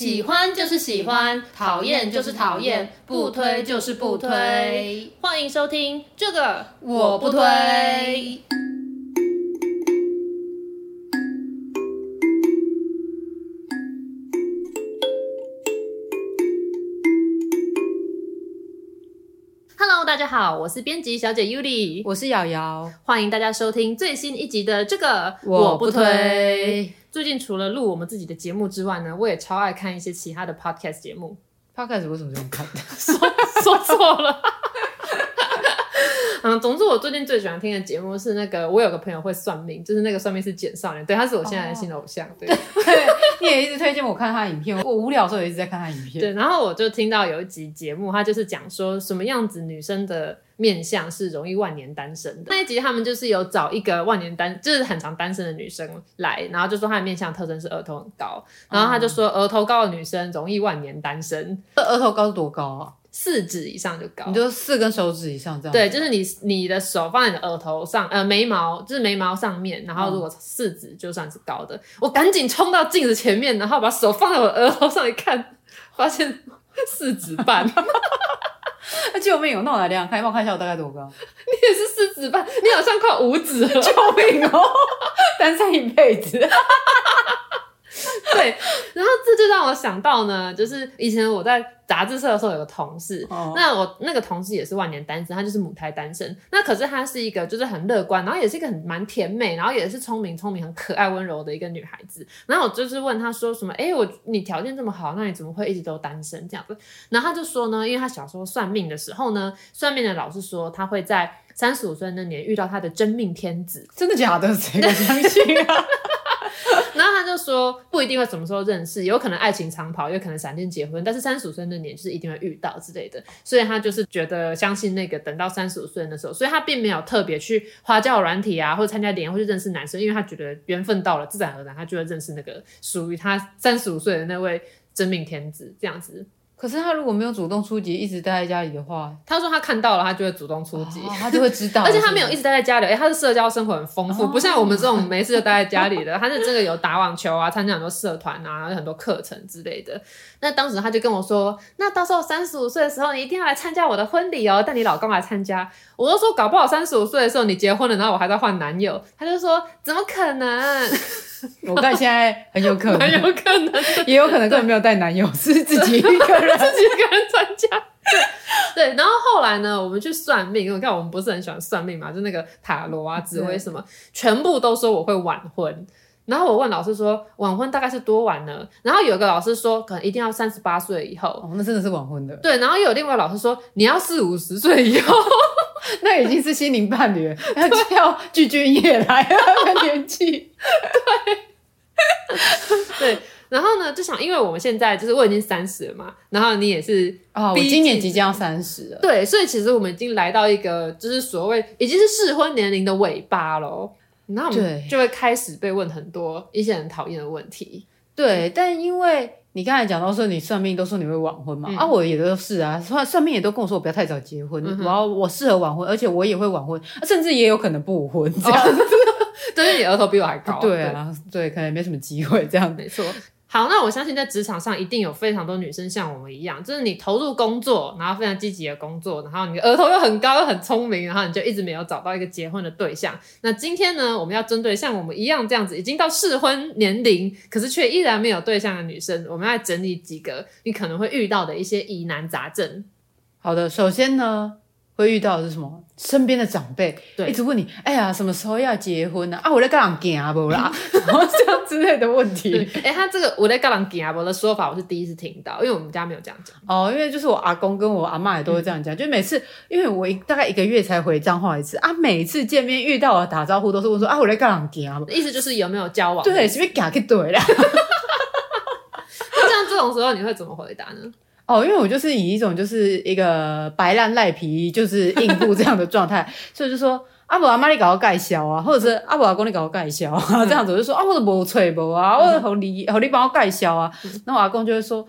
喜欢就是喜欢，讨厌就是讨厌，不推就是不推。欢迎收听这个我不推。Hello，大家好，我是编辑小姐 Yuli，我是瑶瑶，欢迎大家收听最新一集的这个我不推。最近除了录我们自己的节目之外呢，我也超爱看一些其他的 podcast 节目。podcast 为什么这么看？说说错了。嗯，总之我最近最喜欢听的节目是那个，我有个朋友会算命，就是那个算命是简少年，对，他是我现在的新的偶像。哦、对，对，你也一直推荐我看他的影片，我无聊的时候也一直在看他影片。对，然后我就听到有一集节目，他就是讲说什么样子女生的面相是容易万年单身的。那一集他们就是有找一个万年单，就是很常单身的女生来，然后就说她的面相特征是额头很高，然后他就说额头高的女生容易万年单身。这额头高是多高啊？四指以上就高，你就四根手指以上这样。对，就是你你的手放在你的额头上，呃，眉毛就是眉毛上面，然后如果四指就算是高的，嗯、我赶紧冲到镜子前面，然后把手放在我额头上一看，发现四指半。那救命哦！那我来量，看帮我看一下我大概多高？你也是四指半，你好像快五指了。救命哦！单身一辈子。对，然后这就让我想到呢，就是以前我在杂志社的时候有个同事，哦、那我那个同事也是万年单身，他就是母胎单身。那可是她是一个就是很乐观，然后也是一个很蛮甜美，然后也是聪明聪明很可爱温柔的一个女孩子。然后我就是问她说什么，哎，我你条件这么好，那你怎么会一直都单身这样子？然后她就说呢，因为她小时候算命的时候呢，算命的老师说她会在三十五岁那年遇到她的真命天子。真的假的？谁敢相信啊？然后他就说，不一定会什么时候认识，有可能爱情长跑，有可能闪电结婚，但是三十五岁那年是一定会遇到之类的，所以他就是觉得相信那个等到三十五岁的时候，所以他并没有特别去花交友软体啊，或者参加联谊，或者认识男生，因为他觉得缘分到了，自然而然他就会认识那个属于他三十五岁的那位真命天子这样子。可是他如果没有主动出击，一直待在家里的话，他说他看到了，他就会主动出击，哦，他就会知道。而且他没有一直待在家里，哎，他的社交生活很丰富，哦，不像我们这种没事就待在家里的。他是真的有打网球啊，参加很多社团啊，有很多课程之类的。那当时他就跟我说，那到时候三十五岁的时候，你一定要来参加我的婚礼哦，带你老公来参加。我都说，搞不好三十五岁的时候你结婚了，然后我还在换男友。他就说，怎么可能？我看现在很有可能，很有可能，也有可能根本没有带男友，是自己一个人，自己一个人参加。对，对。然后后来呢，我们去算命，因为我看我们不是很喜欢算命嘛，就那个塔罗啊、紫薇什么，全部都说我会晚婚。然后我问老师说，晚婚大概是多晚呢？然后有一个老师说，可能一定要三十八岁以后。哦，那真的是晚婚的。对，然后又有另外老师说，你要四五十岁以后，那已经是心灵伴侣了，要要具俊曄来了，那个年纪。对，对。然后呢，就想，因为我们现在就是我已经三十了嘛，然后你也是哦，我今年即将三十了。对，所以其实我们已经来到一个就是所谓已经是适婚年龄的尾巴喽。然后我们就会开始被问很多一些很讨厌的问题。对，但因为你刚才讲到说你算命都说你会晚婚嘛，嗯、啊，我也都是啊，算算命也都跟我说我不要太早结婚，然后、嗯、我适合晚婚，而且我也会晚婚，甚至也有可能不婚这样子。但是你额头比我还高。对啊，对，对，可能没什么机会这样。没错。好，那我相信在职场上一定有非常多女生像我们一样，就是你投入工作，然后非常积极的工作，然后你的额头又很高又很聪明，然后你就一直没有找到一个结婚的对象。那今天呢，我们要针对像我们一样这样子已经到适婚年龄，可是却依然没有对象的女生，我们要整理几个你可能会遇到的一些疑难杂症。好的，首先呢。会遇到的是什么？身边的长辈对一直问你，哎呀，什么时候要结婚呢？啊，啊，我在跟人行不啦？然后这样之类的问题。哎，他这个我在跟人行不的说法，我是第一次听到，因为我们家没有这样讲。哦，因为就是我阿公跟我阿妈也都会这样讲，嗯、就每次因为我一大概一个月才回彰化一次啊，每次见面遇到我打招呼都是问说啊，我在跟人行，意思就是有没有交往？对，是不是行去对了？那像这种时候你会怎么回答呢？哦，因为我就是以一种就是一个白烂赖皮，就是应付这样的状态，所以就说阿伯阿妈你搞我介绍啊，或者是阿伯阿公你搞我介绍啊，这样子我就说啊，我都无揣无啊，我好你好你帮我介绍啊，那我阿公就会说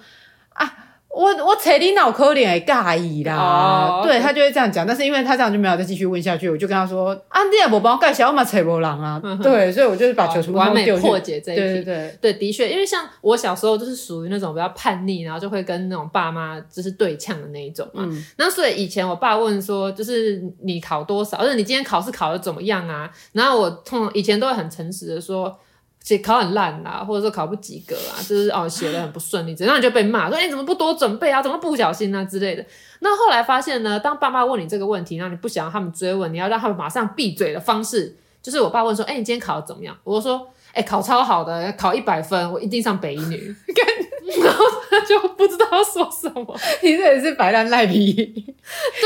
啊，我我找你脑壳脸也介意啦，哦、对他就会这样讲，但是因为他这样就没有再继续问下去，我就跟他说，啊，你也不帮我介绍，我嘛找不人啊，嗯、对，所以我就是把球全部完美破解这一题，对对对，对，的确，因为像我小时候就是属于那种比较叛逆，然后就会跟那种爸妈就是对呛的那一种嘛，嗯，那所以以前我爸问说，就是你考多少，或者你今天考试考的怎么样啊？然后我通常以前都会很诚实的说。写考很烂啦，或者说考不及格啊，就是哦写的很不顺利，然后你就被骂说，哎、怎么不多准备啊，怎么不小心啊之类的。那后来发现呢，当爸妈问你这个问题，然后你不想让他们追问，你要让他们马上闭嘴的方式，就是我爸问说，哎、欸、你今天考的怎么样？我说，哎、欸、考超好的，考一百分，我一定上北一女。然后他就不知道说什么，你这也是白烂赖皮。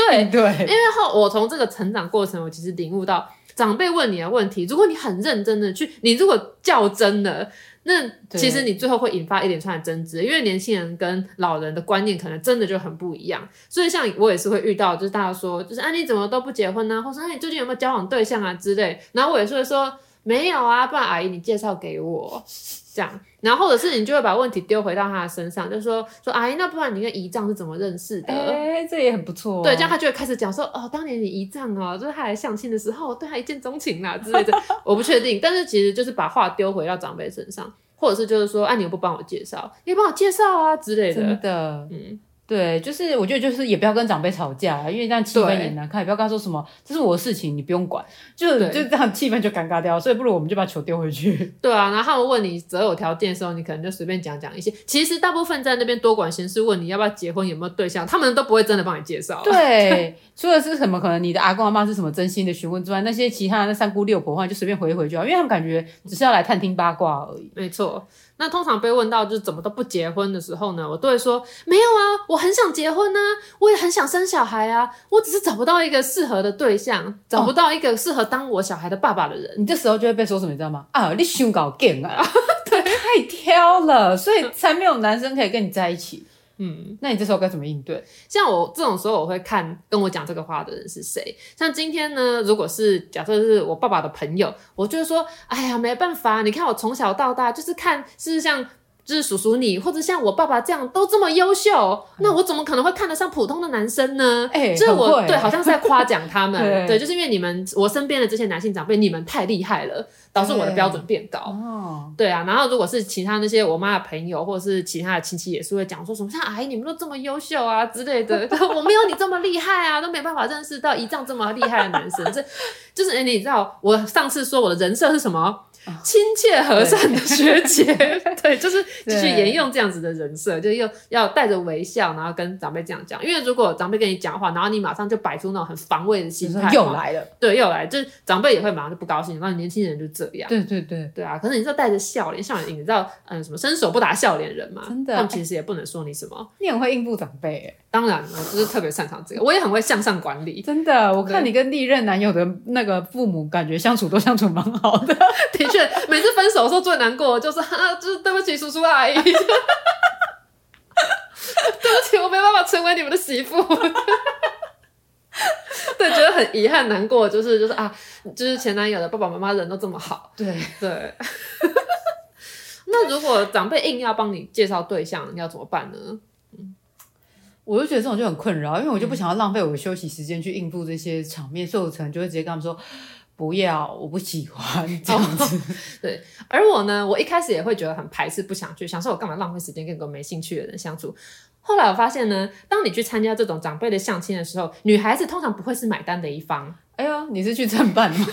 对 对，因为后我从这个成长过程，我其实领悟到。长辈问你的问题，如果你很认真的去，你如果较真的，那其实你最后会引发一连串的争执，因为年轻人跟老人的观念可能真的就很不一样。所以像我也是会遇到，就是大家说，就是啊你怎么都不结婚呢？或者说你最近有没有交往对象啊之类，然后我也是会说没有啊，不然阿姨你介绍给我。这样，然后或者是你就会把问题丢回到他的身上，就说说阿姨，那不然你跟姨丈是怎么认识的？哎、欸，这也很不错、哦。对，这样他就会开始讲说，哦，当年你姨丈哦，就是他来相亲的时候，对他一见钟情啦之类的。我不确定，但是其实就是把话丢回到长辈身上，或者是就是说，哎，你又不帮我介绍，你帮我介绍啊之类的。真的，嗯。对，就是我觉得就是也不要跟长辈吵架，因为这样气氛也难看。也不要跟他说什么，这是我的事情，你不用管，就就这样气氛就尴尬掉。所以不如我们就把球丢回去。对啊，然后他们问你择偶条件的时候，你可能就随便讲讲一些。其实大部分在那边多管闲事问你要不要结婚，有没有对象，他们都不会真的帮你介绍。对，除了是什么可能你的阿公阿妈是什么真心的询问之外，那些其他的那三姑六婆的话，就随便回一回就好，因为他们感觉只是要来探听八卦而已。没错。那通常被问到就是怎么都不结婚的时候呢，我都会说没有啊，我很想结婚啊，我也很想生小孩啊，我只是找不到一个适合的对象，找不到一个适合当我小孩的爸爸的人。哦，你这时候就会被说什么，你知道吗？啊，你胸搞 gay 啊，对，太挑了，所以才没有男生可以跟你在一起。嗯，那你这时候该怎么应对？像我这种时候，我会看跟我讲这个话的人是谁。像今天呢，如果是假设是我爸爸的朋友，我就会说，哎呀，没办法，你看我从小到大就是看，是像。就是叔叔你，或者像我爸爸这样都这么优秀，那我怎么可能会看得上普通的男生呢？哎、欸，就是我对，好像是在夸奖他们 对，对，就是因为你们我身边的这些男性长辈，你们太厉害了，导致我的标准变高。哦，对啊，然后如果是其他那些我妈的朋友，或者是其他的亲戚，也是会讲说什么像阿姨你们都这么优秀啊之类的，我没有你这么厉害啊，都没办法认识到一丈这么厉害的男生。这就是哎，你知道我上次说我的人设是什么？亲切和善的学姐，对，就是继续沿用这样子的人设，就又要带着微笑，然后跟长辈这样讲。因为如果长辈跟你讲话，然后你马上就摆出那种很防卫的心态，又来了，对，又来，就是长辈也会马上就不高兴。然后年轻人就这样，对对对，对啊。可是你知道带着笑脸，笑脸，你知道，嗯，什么伸手不打笑脸人嘛？真的，他们其实也不能说你什么。你很会应付长辈，哎，当然，我就是特别擅长这个，我也很会向上管理。真的，我看你跟历任男友的那个父母，感觉相处都相处蛮好的。的确，每次分手。的时候最难过就是啊，就是对不起叔叔阿姨，对不起，我没办法成为你们的媳妇。对，觉得很遗憾、难过，就是就是啊，就是前男友的爸爸妈妈人都这么好。对对。那如果长辈硬要帮你介绍对象，你要怎么办呢？嗯，我就觉得这种就很困扰，因为我就不想要浪费我的休息时间去应付这些场面，所以我可能就会直接跟他们说。不要，我不喜欢这样子。Oh, 对，而我呢，我一开始也会觉得很排斥，不想去，想说我干嘛浪费时间跟一个没兴趣的人相处。后来我发现呢，当你去参加这种长辈的相亲的时候，女孩子通常不会是买单的一方。哎呦，你是去蹭饭吗？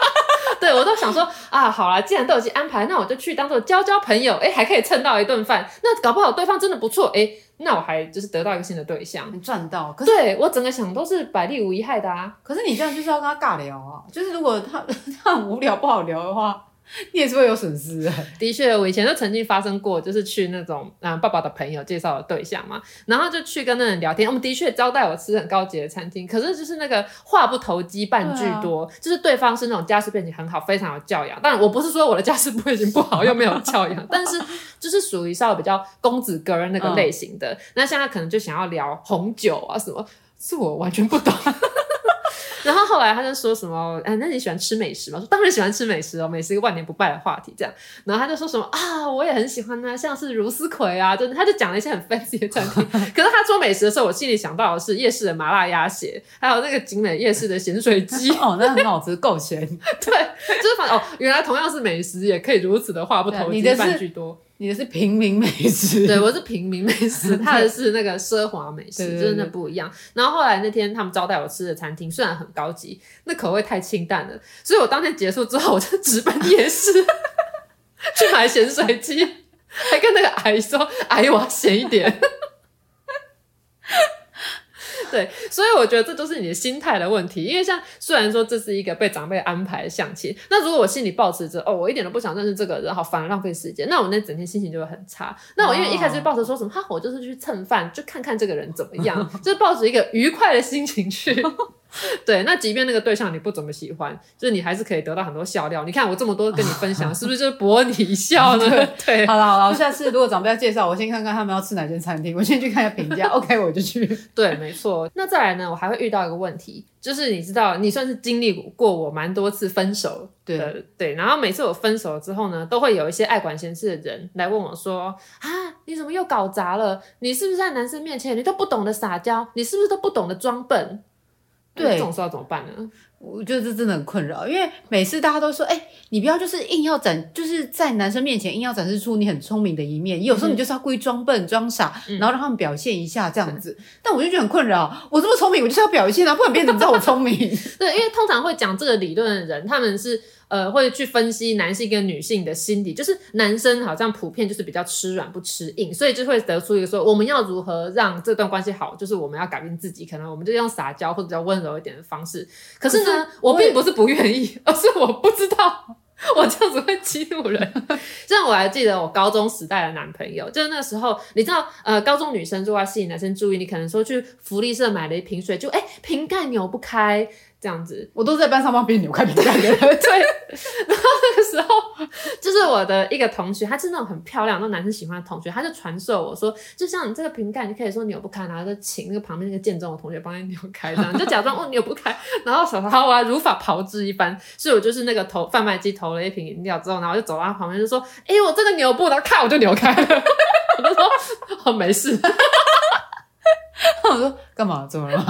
对，我都想说啊，好啦，既然都已经安排，那我就去当做交交朋友，哎，还可以蹭到一顿饭。那搞不好对方真的不错，哎，那我还就是得到一个新的对象，你赚到。可是对我整个想都是百利无一害的啊。可是你这样就是要跟他尬聊啊，就是如果他 他很无聊不好聊的话。你也是会有损失的。的确，我以前就曾经发生过，就是去那种啊爸爸的朋友介绍的对象嘛，然后就去跟那人聊天。我们的确招待我吃很高级的餐厅，可是就是那个话不投机半句多，啊，就是对方是那种家世背景很好，非常有教养。当然，我不是说我的家世背景不好又没有教养，但是就是属于稍微比较公子哥儿那个类型的。嗯、那现在可能就想要聊红酒啊什么，是我完全不懂。然后后来他就说什么，哎，那你喜欢吃美食吗？说当然喜欢吃美食哦，美食一个万年不败的话题。这样，然后他就说什么啊，我也很喜欢啊，像是茹丝葵啊，就他就讲了一些很 fancy 的餐厅。可是他说美食的时候，我心里想到的是夜市的麻辣鸭血，还有那个景美夜市的咸水鸡。哦，那很好吃，够咸。对，就是反哦，原来同样是美食，也可以如此的话不投机半句多。你的是平民美食，对，我是平民美食，他的是那个奢华美食，真的不一样。然后后来那天他们招待我吃的餐厅虽然很高级，那口味太清淡了，所以我当天结束之后，我就直奔夜市 去买咸水鸡，还跟那个阿姨说：“阿姨，我要咸一点。” 对，所以我觉得这都是你的心态的问题。因为像虽然说这是一个被长辈安排的相亲，那如果我心里抱持着哦，我一点都不想认识这个人，好反而浪费时间，那我那整天心情就会很差。那我因为一开始抱着说什么，哈，我就是去蹭饭，就看看这个人怎么样，就是抱着一个愉快的心情去。对，那即便那个对象你不怎么喜欢，就是你还是可以得到很多笑料。你看我这么多跟你分享，是不是就是博你一笑呢？对，好了好了，我下次如果长辈要介绍，我先看看他们要吃哪间餐厅，我先去看一下评价，OK 我就去。对，没错。那再来呢，我还会遇到一个问题，就是你知道，你算是经历过我蛮多次分手的，对对。然后每次我分手了之后呢，都会有一些爱管闲事的人来问我说：“啊，你怎么又搞砸了？你是不是在男生面前你都不懂得撒娇？你是不是都不懂得装笨？”对，这种时候怎么办呢？我觉得这真的很困扰，因为每次大家都说，哎、欸，你不要就是硬要展，就是在男生面前硬要展示出你很聪明的一面。有时候你就是要故意装笨、装傻，然后让他们表现一下这样子。嗯、但我就觉得很困扰，我这么聪明，我就是要表现啊，不然别人怎么知道我聪明？对，因为通常会讲这个理论的人，他们是。呃，会去分析男性跟女性的心理，就是男生好像普遍就是比较吃软不吃硬，所以就会得出一个说，我们要如何让这段关系好，就是我们要改变自己，可能我们就用撒娇或者比较温柔一点的方式。可是呢，是我并不是不愿意，而是我不知道我这样子会激怒人。像我还记得我高中时代的男朋友，就是那时候，你知道，呃，高中女生如果要吸引男生注意，你可能说去福利社买了一瓶水，就哎，瓶盖扭不开。这样子，我都是在班上帮别人扭开瓶盖的。对，然后那个时候，就是我的一个同学，他是那种很漂亮、那种男生喜欢的同学，他就传授我说，就像你这个瓶盖，你可以说扭不开，然后就请那个旁边那个健壮的同学帮你扭开，这样你就假装 哦扭不开，然后小时候我还如法炮制一般，所以我就是那个投贩卖机投了一瓶饮料之后，然后就走到他旁边就说，哎、欸，我这个扭不，然后看我就扭开了，我就说哦没事，我说干嘛？怎么了？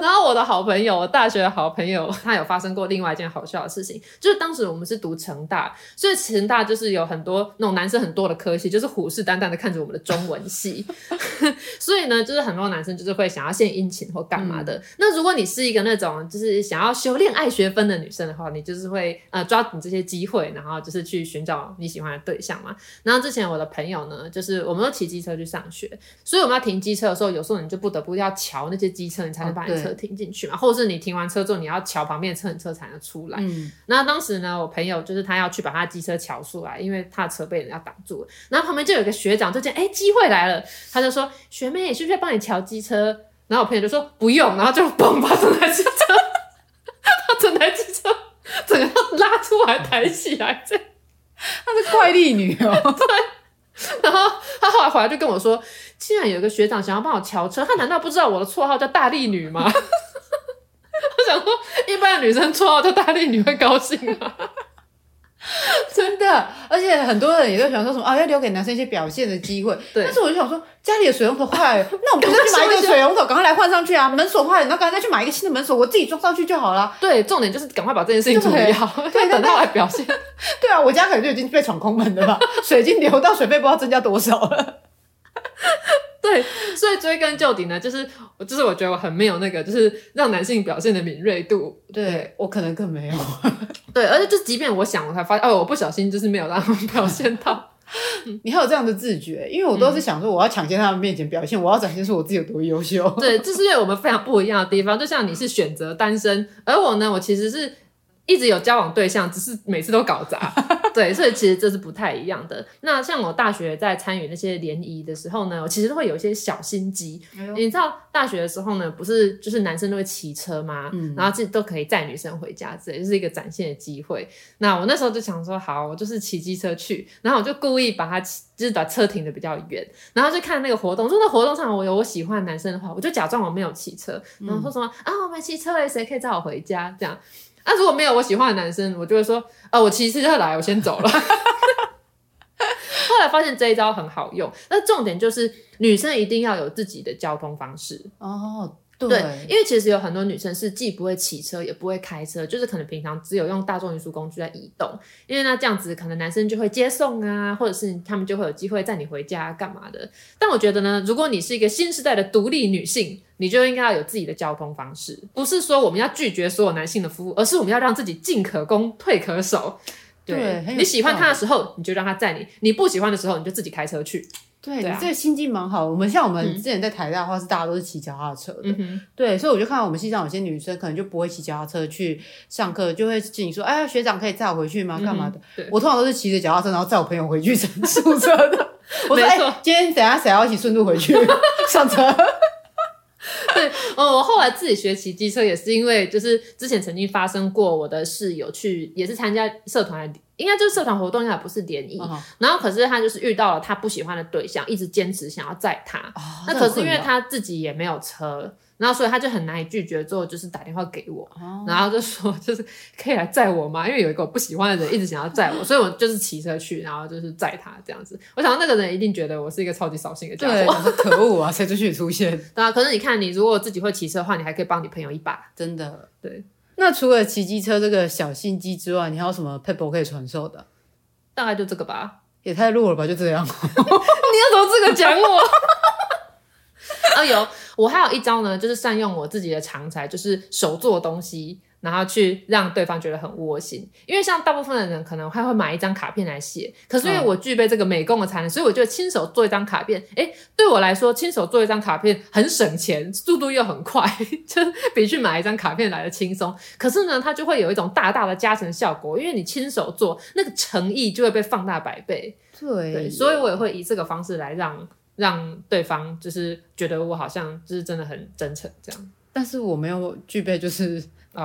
然后我的好朋友，我大学的好朋友，他有发生过另外一件好笑的事情，就是当时我们是读成大，所以成大就是有很多那种男生很多的科系，就是虎视眈眈的看着我们的中文系，所以呢，就是很多男生就是会想要献殷勤或干嘛的。嗯、那如果你是一个那种就是想要修恋爱学分的女生的话，你就是会呃抓紧这些机会，然后就是去寻找你喜欢的对象嘛。然后之前我的朋友呢，就是我们都骑机车去上学，所以我们要停机车的时候，有时候你就不得不要瞧那些机车，你才能把你车。停进去嘛，或者是你停完车之后，你要瞧旁边的车，车才能出来。嗯，那当时呢，我朋友就是他要去把他机车瞧出来，因为他的车被人家挡住了。然后旁边就有个学长，就见哎机会来了，他就说学妹，需不需要帮你瞧机车？然后我朋友就说不用，然后就嘣把整台机车，他整台机车整个拉出来抬起来，这她是怪力女哦。对。然后他后来回来就跟我说，既然有一个学长想要帮我乔车，他难道不知道我的绰号叫大力女吗？我想说，一般的女生绰号叫大力女会高兴吗？真的，而且很多人也都想说什么啊，要留给男生一些表现的机会。对，但是我就想说，家里的水龙头坏了，那我们就再去买一个水龙头，赶快来换上去啊！门锁坏了，然后赶快再去买一个新的门锁，我自己装上去就好了。对，重点就是赶快把这件事情处理好，对，等到来表现。对啊，我家可能就已经被闯空门了吧，水已经流到水费不知道增加多少了。对，所以追根究底呢，就是我，就是我觉得我很没有那个，就是让男性表现的敏锐度。对，对我可能更没有。对，而且就即便我想，我才发现，哦，我不小心就是没有让他们表现到。你还有这样的自觉，因为我都是想说，我要抢先他们面前表现，我要展现出我自己有多优秀。对，这是因为我们非常不一样的地方。就像你是选择单身，而我呢，我其实是一直有交往对象，只是每次都搞砸。对，所以其实这是不太一样的。那像我大学在参与那些联谊的时候呢，我其实都会有一些小心机。哎、你知道大学的时候呢，不是就是男生都会骑车吗？嗯、然后自己都可以载女生回家，这也就是一个展现的机会。那我那时候就想说，好，我就是骑机车去，然后我就故意把它就是把车停的比较远，然后就看那个活动。如果活动上我有我喜欢的男生的话，我就假装我没有骑车，然后说什么、嗯、啊，我没骑车诶，谁可以载我回家？这样。那、如果没有我喜欢的男生，我就会说，哦，我骑车就来，我先走了。后来发现这一招很好用，那重点就是女生一定要有自己的交通方式哦。对，因为其实有很多女生是既不会骑车也不会开车，就是可能平常只有用大众运输工具在移动。因为那这样子，可能男生就会接送啊，或者是他们就会有机会载你回家干嘛的。但我觉得呢，如果你是一个新时代的独立女性，你就应该要有自己的交通方式，不是说我们要拒绝所有男性的服务，而是我们要让自己进可攻退可守。对，你喜欢他的时候，你就让他载你；你不喜欢的时候，你就自己开车去。对，对啊、这个心境蛮好。我们像我们之前在台大的话，是大家都是骑脚踏车的。嗯、对，所以我就看到我们系上有些女生可能就不会骑脚踏车去上课，就会进行说：“哎，学长可以载我回去吗？干嘛的？”嗯、我通常都是骑着脚踏车，然后载我朋友回去宿舍的。我说：“哎错，今天等下谁要一起顺路回去 上车？”对，嗯，我后来自己学骑机车也是因为，就是之前曾经发生过，我的室友去也是参加社团，应该就是社团活动，应该不是联谊。Uh. 然后可是他就是遇到了他不喜欢的对象，一直坚持想要载他。Uh, 那可是因为他自己也没有车。然后，所以他就很难以拒绝，之后就是打电话给我，哦、然后就说就是可以来载我吗？因为有一个我不喜欢的人一直想要载我，所以我就是骑车去，然后就是载他这样子。我想到那个人一定觉得我是一个超级扫兴的家伙，对，可恶啊，谁出去出现？对啊，可是你看，你如果自己会骑车的话，你还可以帮你朋友一把，真的。对，那除了骑机车这个小心机之外，你还有什么撇步可以传授的？大概就这个吧，也太弱了吧？就这样，你要从这个讲我？啊 有。我还有一招呢，就是善用我自己的长才，就是手做东西，然后去让对方觉得很窝心。因为像大部分的人可能还会买一张卡片来写，可是因为我具备这个美工的才能，所以我就亲手做一张卡片。诶，对我来说，亲手做一张卡片很省钱，速度又很快，就比去买一张卡片来的轻松。可是呢，它就会有一种大大的加成效果，因为你亲手做，那个诚意就会被放大百倍。对，对，所以我也会以这个方式来让。让对方就是觉得我好像就是真的很真诚这样，但是我没有具备就是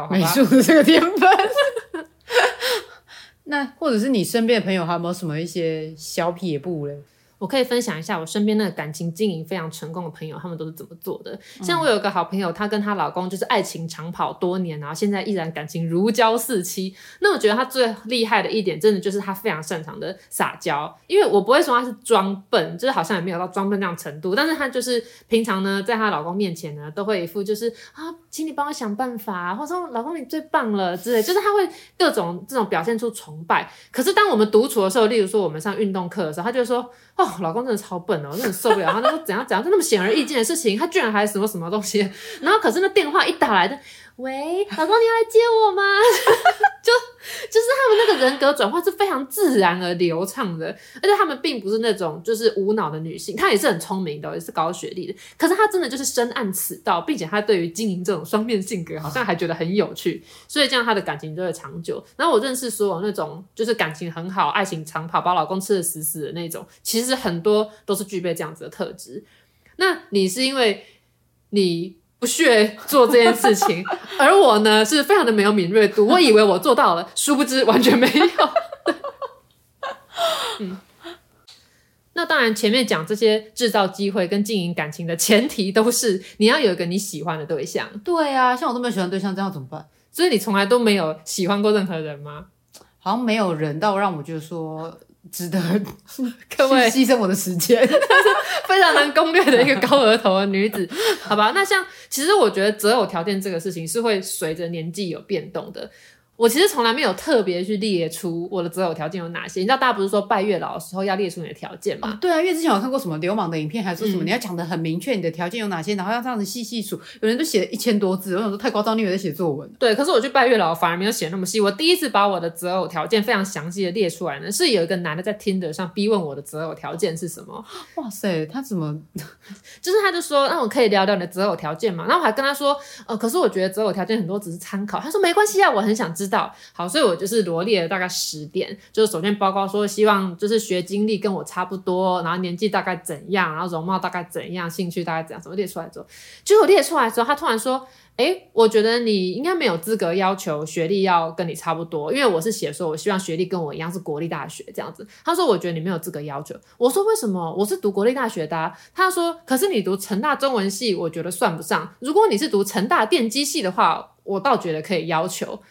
美术的这个天分。哦、那或者是你身边的朋友还有没有什么一些小撇步嘞？我可以分享一下我身边那个感情经营非常成功的朋友，他们都是怎么做的。像我有一个好朋友，她跟她老公就是爱情长跑多年，然后现在依然感情如胶似漆。那我觉得她最厉害的一点，真的就是她非常擅长的撒娇。因为我不会说她是装笨，就是好像也没有到装笨那样程度，但是她就是平常呢，在她老公面前呢，都会一副就是啊，请你帮我想办法，或者说老公你最棒了之类，就是她会各种这种表现出崇拜。可是当我们独处的时候，例如说我们上运动课的时候，她就说。哦，老公真的超笨哦，真的受不了。他说怎样怎样，就那么显而易见的事情，他居然还什么什么东西。然后可是那电话一打来的，喂，老公你要来接我吗？就就是他们那个人格转换是非常自然而流畅的，而且他们并不是那种就是无脑的女性，她也是很聪明的，也是高学历的。可是她真的就是深谙此道，并且她对于经营这种双面性格，好像还觉得很有趣，所以这样她的感情就会长久。然后我认识所有那种就是感情很好、爱情长跑、把老公吃得死死的那种，其实很多都是具备这样子的特质。那你是因为你不屑做这件事情，而我呢是非常的没有敏锐度，我以为我做到了，殊不知完全没有。嗯，那当然，前面讲这些制造机会跟经营感情的前提，都是你要有一个你喜欢的对象。对啊，像我都没有喜欢对象，这样怎么办？所以你从来都没有喜欢过任何人吗？好像没有人到让我觉得说。值得 各位牺牲我的时间，非常难攻略的一个高额头的女子，好吧？那像其实我觉得择偶条件这个事情是会随着年纪有变动的。我其实从来没有特别去列出我的择偶条件有哪些。你知道，大家不是说拜月老的时候要列出你的条件吗？哦，对啊，因为之前我看过什么流氓的影片，还说什么你要讲的很明确，你的条件有哪些，然后要这样子细细数。有人都写了一千多字，我想说太夸张，你以为在写作文？对，可是我去拜月老反而没有写那么细。我第一次把我的择偶条件非常详细的列出来呢，是有一个男的在 Tinder 上逼问我的择偶条件是什么。哇塞，他怎么？就是他就说，那我可以聊聊你的择偶条件嘛？然后我还跟他说，呃，可是我觉得择偶条件很多只是参考。他说没关系啊，我很想知知道。好，所以我就是罗列了大概十点，就是首先报告说希望就是学经历跟我差不多，然后年纪大概怎样，然后容貌大概怎样，兴趣大概怎样，怎么列出来之后，结果列出来之后，他突然说。哎，我觉得你应该没有资格要求学历要跟你差不多，因为我是写说，我希望学历跟我一样是国立大学这样子。他说，我觉得你没有资格要求。我说，为什么？我是读国立大学的。他说，可是你读成大中文系，我觉得算不上。如果你是读成大电机系的话，我倒觉得可以要求。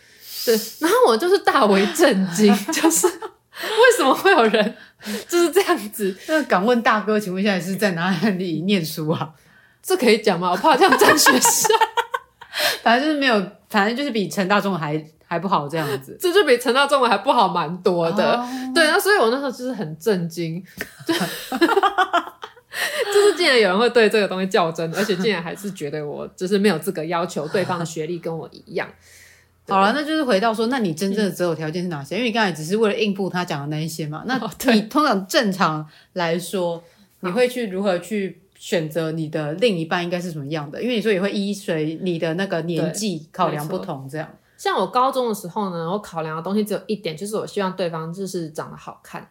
对，然后我就是大为震惊，就是为什么会有人就是这样子？那敢问大哥，请问一下是在哪里念书啊？这可以讲吗？我怕这样占学校。反正就是没有，反正就是比成大中文还还不好这样子，这就比成大中文还不好蛮多的。Oh. 对，那所以我那时候就是很震惊，就就是竟然有人会对这个东西较真，而且竟然还是觉得我就是没有资格要求对方的学历跟我一样。好了，那就是回到说，那你真正的择偶条件是哪些？嗯、因为你刚才只是为了应付他讲的那一些嘛。那你通常正常来说，你会去如何去？选择你的另一半应该是什么样的？因为你说也会依随你的那个年纪考量不同，这样。像我高中的时候呢，我考量的东西只有一点，就是我希望对方就是长得好看。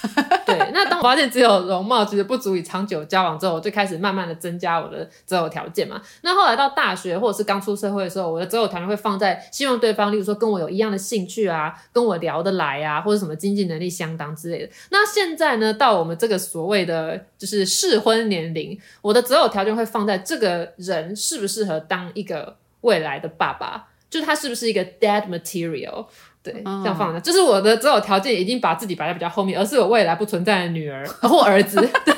对，那当我发现只有容貌其实不足以长久交往之后，我就开始慢慢的增加我的择偶条件嘛。那后来到大学或者是刚出社会的时候，我的择偶条件会放在希望对方，例如说跟我有一样的兴趣啊，跟我聊得来啊，或者什么经济能力相当之类的。那现在呢，到我们这个所谓的就是适婚年龄，我的择偶条件会放在这个人适不适合当一个未来的爸爸，就他是不是一个 dead material。对，这样放的，就是我的择偶条件已经把自己摆在比较后面，而是我未来不存在的女儿 或儿子。对，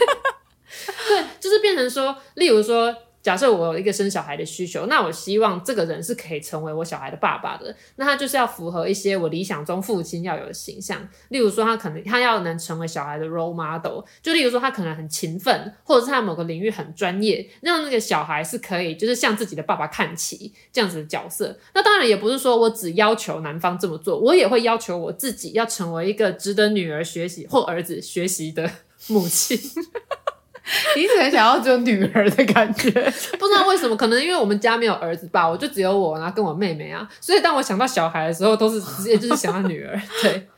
对，就是变成说，例如说。假设我有一个生小孩的需求，那我希望这个人是可以成为我小孩的爸爸的。那他就是要符合一些我理想中父亲要有的形象。例如说，他可能他要能成为小孩的 role model。就例如说，他可能很勤奋，或者是他某个领域很专业，让那个小孩是可以就是向自己的爸爸看齐这样子的角色。那当然也不是说我只要求男方这么做，我也会要求我自己要成为一个值得女儿学习或儿子学习的 母亲。你一直很想要只有女儿的感觉，不知道为什么，可能因为我们家没有儿子吧，我就只有我，然后跟我妹妹啊，所以当我想到小孩的时候，都是直接就是想到女儿，对。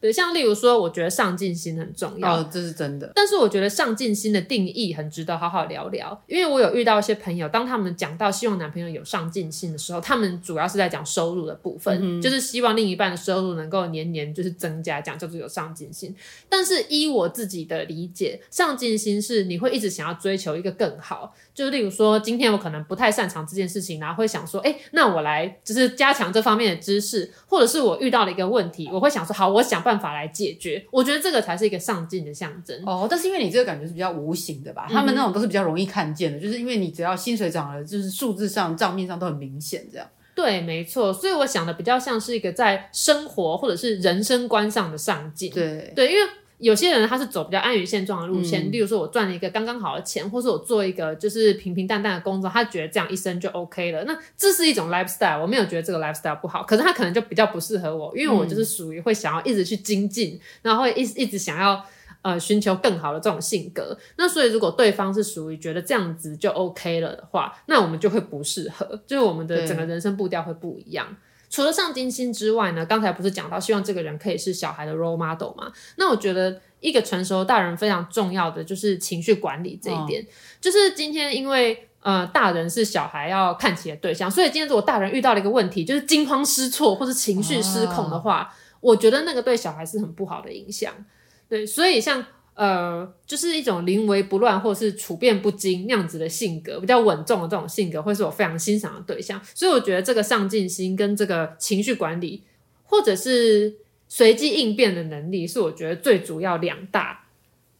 对，像例如说，我觉得上进心很重要，哦，这是真的。但是我觉得上进心的定义很值得好好聊聊，因为我有遇到一些朋友，当他们讲到希望男朋友有上进心的时候，他们主要是在讲收入的部分，嗯、就是希望另一半的收入能够年年就是增加，讲叫做有上进心。但是依我自己的理解，上进心是你会一直想要追求一个更好。就例如说，今天我可能不太擅长这件事情，然后会想说，哎，那我来就是加强这方面的知识，或者是我遇到了一个问题，我会想说，好，我想办法来解决。我觉得这个才是一个上进的象征。哦，但是因为你这个感觉是比较无形的吧？嗯、他们那种都是比较容易看见的，就是因为你只要薪水涨了，就是数字上账面上都很明显这样。对，没错。所以我想的比较像是一个在生活或者是人生观上的上进。对对，因为。有些人他是走比较安于现状的路线，嗯、例如说我赚了一个刚刚好的钱，或是我做一个就是平平淡淡的工作，他觉得这样一生就 OK 了。那这是一种 lifestyle，我没有觉得这个 lifestyle 不好，可是他可能就比较不适合我，因为我就是属于会想要一直去精进，嗯、然后会一一直想要呃寻求更好的这种性格。那所以如果对方是属于觉得这样子就 OK 了的话，那我们就会不适合，就是我们的整个人生步调会不一样。除了上进心之外呢，刚才不是讲到希望这个人可以是小孩的 role model 吗？那我觉得一个成熟大人非常重要的就是情绪管理这一点。哦、就是今天因为呃大人是小孩要看齐的对象，所以今天如果大人遇到了一个问题，就是惊慌失措或是情绪失控的话，哦、我觉得那个对小孩是很不好的影响。对，所以像。呃，就是一种临危不乱或是处变不惊那样子的性格，比较稳重的这种性格，会是我非常欣赏的对象。所以我觉得这个上进心跟这个情绪管理，或者是随机应变的能力，是我觉得最主要两大，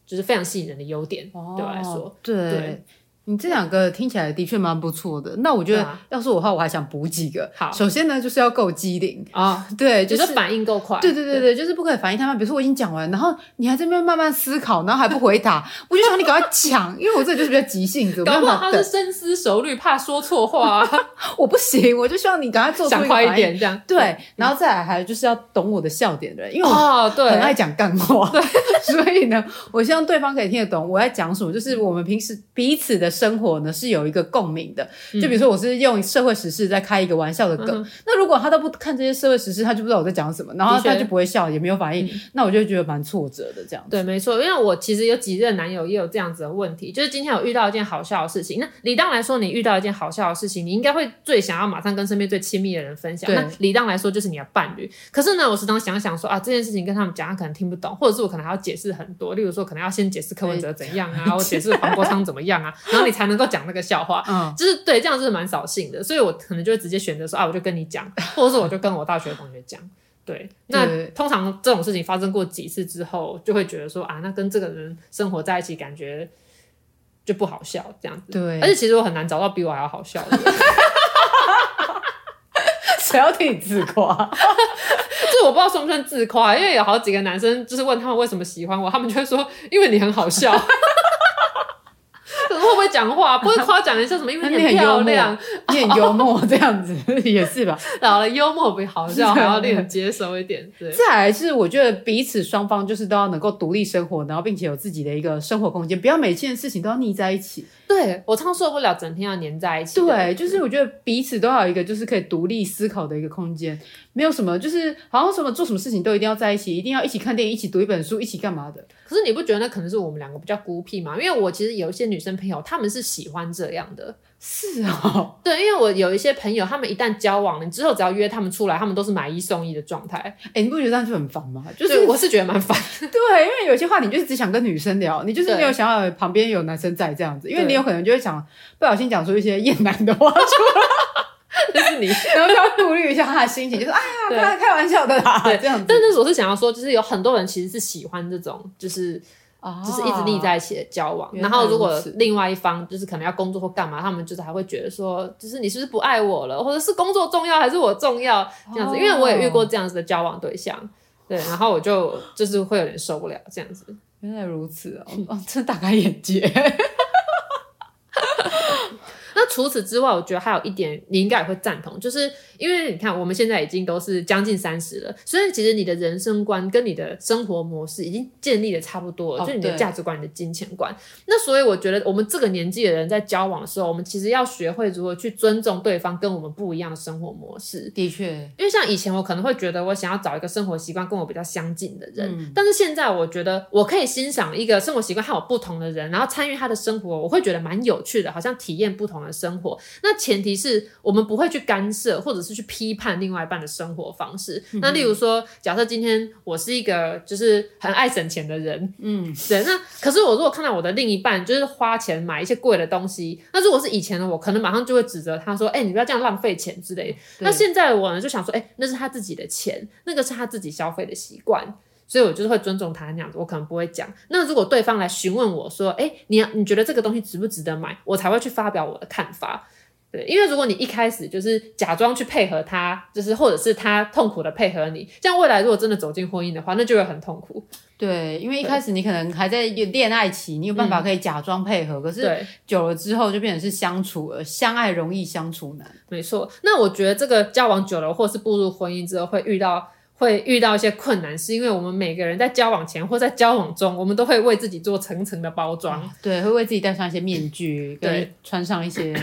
就是非常吸引人的优点。哦、对我来说，对。对你这两个听起来的确蛮不错的。那我觉得，要是我的话，我还想补几个。好，首先呢，就是要够机灵啊，对，就是反应够快。对对对对，就是不可以反应太慢。比如说我已经讲完，然后你还在那边慢慢思考，然后还不回答，我就想你赶快讲，因为我这里就是比较急性子，搞不好他是深思熟虑，怕说错话。我不行，我就希望你赶快做出快一点这样。对，然后再来还有就是要懂我的笑点的人，因为我很爱讲干话，对，所以呢，我希望对方可以听得懂我在讲什么，就是我们平时彼此的生活呢是有一个共鸣的。就比如说，我是用社会时事在开一个玩笑的梗，嗯、那如果他都不看这些社会时事，他就不知道我在讲什么，然后他就不会笑，也没有反应，嗯、那我就觉得蛮挫折的这样子。对，没错，因为我其实有几任男友也有这样子的问题，就是今天有遇到一件好笑的事情，那理当来说，你遇到一件好笑的事情，你应该会最想要马上跟身边最亲密的人分享。那理当来说就是你的伴侣。可是呢，我时常想想说啊，这件事情跟他们讲，他可能听不懂，或者是我可能还要解释很多，例如说可能要先解释柯文哲怎样啊，我解释黄国昌怎么样啊，然 后你才能够讲那个笑话。嗯，就是对，这样就是蛮扫兴的，所以我可能就会直接选择说啊，我就跟你讲，或者是我就跟我大学同学讲。对，那通常这种事情发生过几次之后，就会觉得说啊，那跟这个人生活在一起，感觉就不好笑这样子。对，而且其实我很难找到比我还要好笑的。谁要听你自夸？这我不知道算不算自夸，因为有好几个男生就是问他们为什么喜欢我，他们就会说因为你很好笑。会不会讲话？不会夸奖一下什么？因为 你很漂亮，你很幽默，这样子 也是吧？老了幽默比好笑还要令人接受一点。对，再来是我觉得彼此双方就是都要能够独立生活，然后并且有自己的一个生活空间，不要每件事情都要腻在一起。对，我超受不了整天要黏在一起。对，就是我觉得彼此都要有一个就是可以独立思考的一个空间，没有什么就是好像什么做什么事情都一定要在一起，一定要一起看电影，一起读一本书，一起干嘛的。可是你不觉得那可能是我们两个比较孤僻吗？因为我其实有一些女生朋友，她们是喜欢这样的。是哦，对，因为我有一些朋友，他们一旦交往了，你之后只要约他们出来，他们都是买一送一的状态。哎、欸，你不觉得这样就很烦吗？就是我是觉得蛮烦。对，因为有些话你就是只想跟女生聊，你就是没有想要旁边有男生在这样子，因为你有可能就会想不小心讲出一些厌男的话出来，就是你，然后就要顾虑一下他的心情，就是哎呀，开开玩笑的啦，对，这样子。但是我是想要说，就是有很多人其实是喜欢这种，就是。就是一直腻在一起的交往，然后如果另外一方就是可能要工作或干嘛，他们就是还会觉得说，就是你是不是不爱我了，或者是工作重要还是我重要这样子？因为我也遇过这样子的交往对象，对，然后我就就是会有点受不了这样子。原来如此哦，哦，真大开眼界。那除此之外，我觉得还有一点你应该也会赞同，就是。因为你看，我们现在已经都是将近三十了，所以其实你的人生观跟你的生活模式已经建立的差不多了，哦、就是你的价值观、你的金钱观。那所以我觉得，我们这个年纪的人在交往的时候，我们其实要学会如何去尊重对方跟我们不一样的生活模式。的确，因为像以前我可能会觉得我想要找一个生活习惯跟我比较相近的人，嗯、但是现在我觉得我可以欣赏一个生活习惯和我不同的人，然后参与他的生活，我会觉得蛮有趣的，好像体验不同的生活。那前提是我们不会去干涉，或者是去批判。另外一半的生活方式，那例如说，假设今天我是一个就是很爱省钱的人，嗯，对，那可是我如果看到我的另一半就是花钱买一些贵的东西，那如果是以前的我，可能马上就会指责他说：“哎、欸，你不要这样浪费钱之类的。”那现在的我呢，就想说：“哎、欸，那是他自己的钱，那个是他自己消费的习惯，所以我就是会尊重他那样子，我可能不会讲。那如果对方来询问我说：‘哎、欸，你你觉得这个东西值不值得买？’我才会去发表我的看法。”对，因为如果你一开始就是假装去配合他，就是或者是他痛苦的配合你，这样未来如果真的走进婚姻的话，那就会很痛苦。对，因为一开始你可能还在恋爱期，你有办法可以假装配合，嗯、可是久了之后就变成是相处了，相爱容易相处难。没错，那我觉得这个交往久了，或是步入婚姻之后，会遇到会遇到一些困难，是因为我们每个人在交往前或在交往中，我们都会为自己做层层的包装，嗯，对，会为自己戴上一些面具，对，穿上一些。